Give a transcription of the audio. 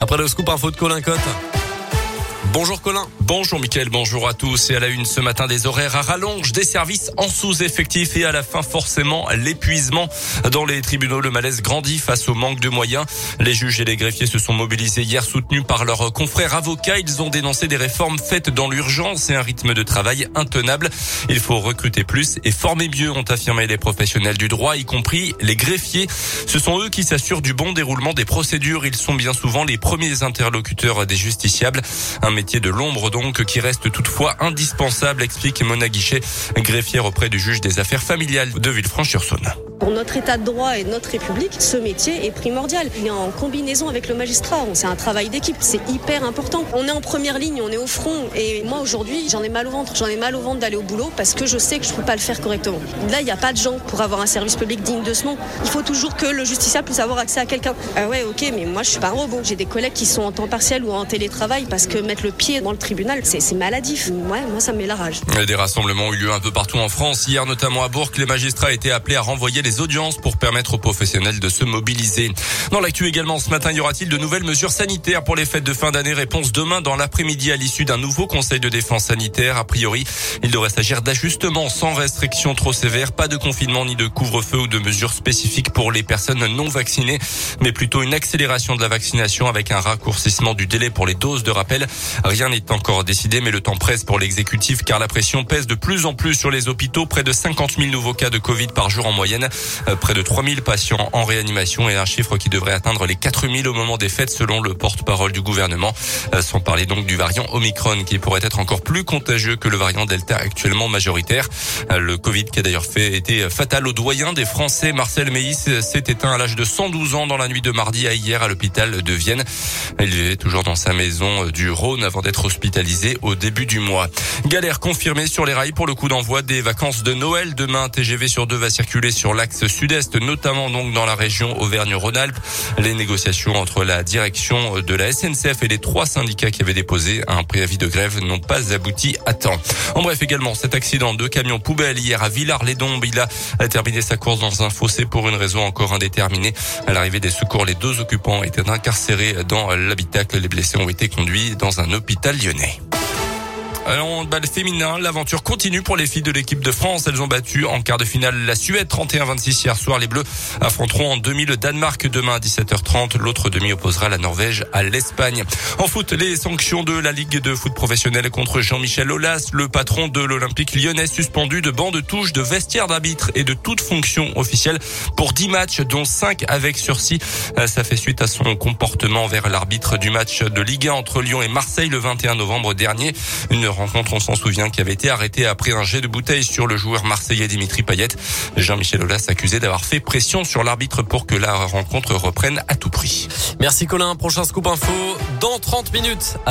Après le scoop info de Colin Cotte. Bonjour Colin. Bonjour Mickaël, bonjour à tous. Et à la une ce matin, des horaires à rallonge, des services en sous-effectif et à la fin forcément l'épuisement. Dans les tribunaux, le malaise grandit face au manque de moyens. Les juges et les greffiers se sont mobilisés hier soutenus par leurs confrères avocats. Ils ont dénoncé des réformes faites dans l'urgence et un rythme de travail intenable. Il faut recruter plus et former mieux, ont affirmé les professionnels du droit, y compris les greffiers. Ce sont eux qui s'assurent du bon déroulement des procédures. Ils sont bien souvent les premiers interlocuteurs des justiciables. Métier de l'ombre donc qui reste toutefois indispensable, explique Mona Guichet, greffière auprès du juge des affaires familiales de Villefranche-sur-Saône. Pour notre état de droit et notre République, ce métier est primordial. Il est en combinaison avec le magistrat. C'est un travail d'équipe. C'est hyper important. On est en première ligne, on est au front. Et moi, aujourd'hui, j'en ai mal au ventre. J'en ai mal au ventre d'aller au boulot parce que je sais que je ne peux pas le faire correctement. Là, il n'y a pas de gens pour avoir un service public digne de ce nom. Il faut toujours que le justiciable puisse avoir accès à quelqu'un. Ah ouais, ok, mais moi, je suis pas un robot. J'ai des collègues qui sont en temps partiel ou en télétravail parce que mettre le pied dans le tribunal, c'est maladif. Ouais, moi, ça me met la rage. Des rassemblements ont eu lieu un peu partout en France. Hier, notamment à Bourg, les magistrats étaient appelés à renvoyer les audiences pour permettre aux professionnels de se mobiliser. Dans l'actu également, ce matin, y aura-t-il de nouvelles mesures sanitaires pour les fêtes de fin d'année? Réponse demain dans l'après-midi à l'issue d'un nouveau conseil de défense sanitaire. A priori, il devrait s'agir d'ajustements sans restrictions trop sévères, pas de confinement ni de couvre-feu ou de mesures spécifiques pour les personnes non vaccinées, mais plutôt une accélération de la vaccination avec un raccourcissement du délai pour les doses de rappel. Rien n'est encore décidé, mais le temps presse pour l'exécutif car la pression pèse de plus en plus sur les hôpitaux. Près de 50 000 nouveaux cas de Covid par jour en moyenne près de 3000 patients en réanimation et un chiffre qui devrait atteindre les 4000 au moment des fêtes selon le porte-parole du gouvernement. Euh, sans parler donc du variant Omicron qui pourrait être encore plus contagieux que le variant Delta actuellement majoritaire. Euh, le Covid qui a d'ailleurs fait été fatal au doyen des Français. Marcel Meis s'est éteint à l'âge de 112 ans dans la nuit de mardi à hier à l'hôpital de Vienne. Il vivait toujours dans sa maison du Rhône avant d'être hospitalisé au début du mois. Galère confirmée sur les rails pour le coup d'envoi des vacances de Noël. Demain, TGV sur deux va circuler sur l'axe sud est notamment donc dans la région Auvergne-Rhône-Alpes. Les négociations entre la direction de la SNCF et les trois syndicats qui avaient déposé un préavis de grève n'ont pas abouti à temps. En bref, également, cet accident de camion poubelle hier à Villars-les-Dombes, il a terminé sa course dans un fossé pour une raison encore indéterminée. À l'arrivée des secours, les deux occupants étaient incarcérés dans l'habitacle. Les blessés ont été conduits dans un hôpital lyonnais. En balle féminin, l'aventure continue pour les filles de l'équipe de France. Elles ont battu en quart de finale la Suède 31-26 hier soir. Les Bleus affronteront en demi le Danemark demain à 17h30. L'autre demi opposera la Norvège à l'Espagne. En foot, les sanctions de la Ligue de foot professionnel contre Jean-Michel Aulas, le patron de l'Olympique lyonnais suspendu de banc de touche, de vestiaire d'arbitre et de toute fonction officielle pour 10 matchs, dont 5 avec sursis. Euh, ça fait suite à son comportement vers l'arbitre du match de Ligue 1 entre Lyon et Marseille le 21 novembre dernier. Rencontre, on s'en souvient, qui avait été arrêtée après un jet de bouteille sur le joueur marseillais Dimitri Payet. Jean-Michel Aulas accusé d'avoir fait pression sur l'arbitre pour que la rencontre reprenne à tout prix. Merci Colin. Prochain scoop info dans 30 minutes.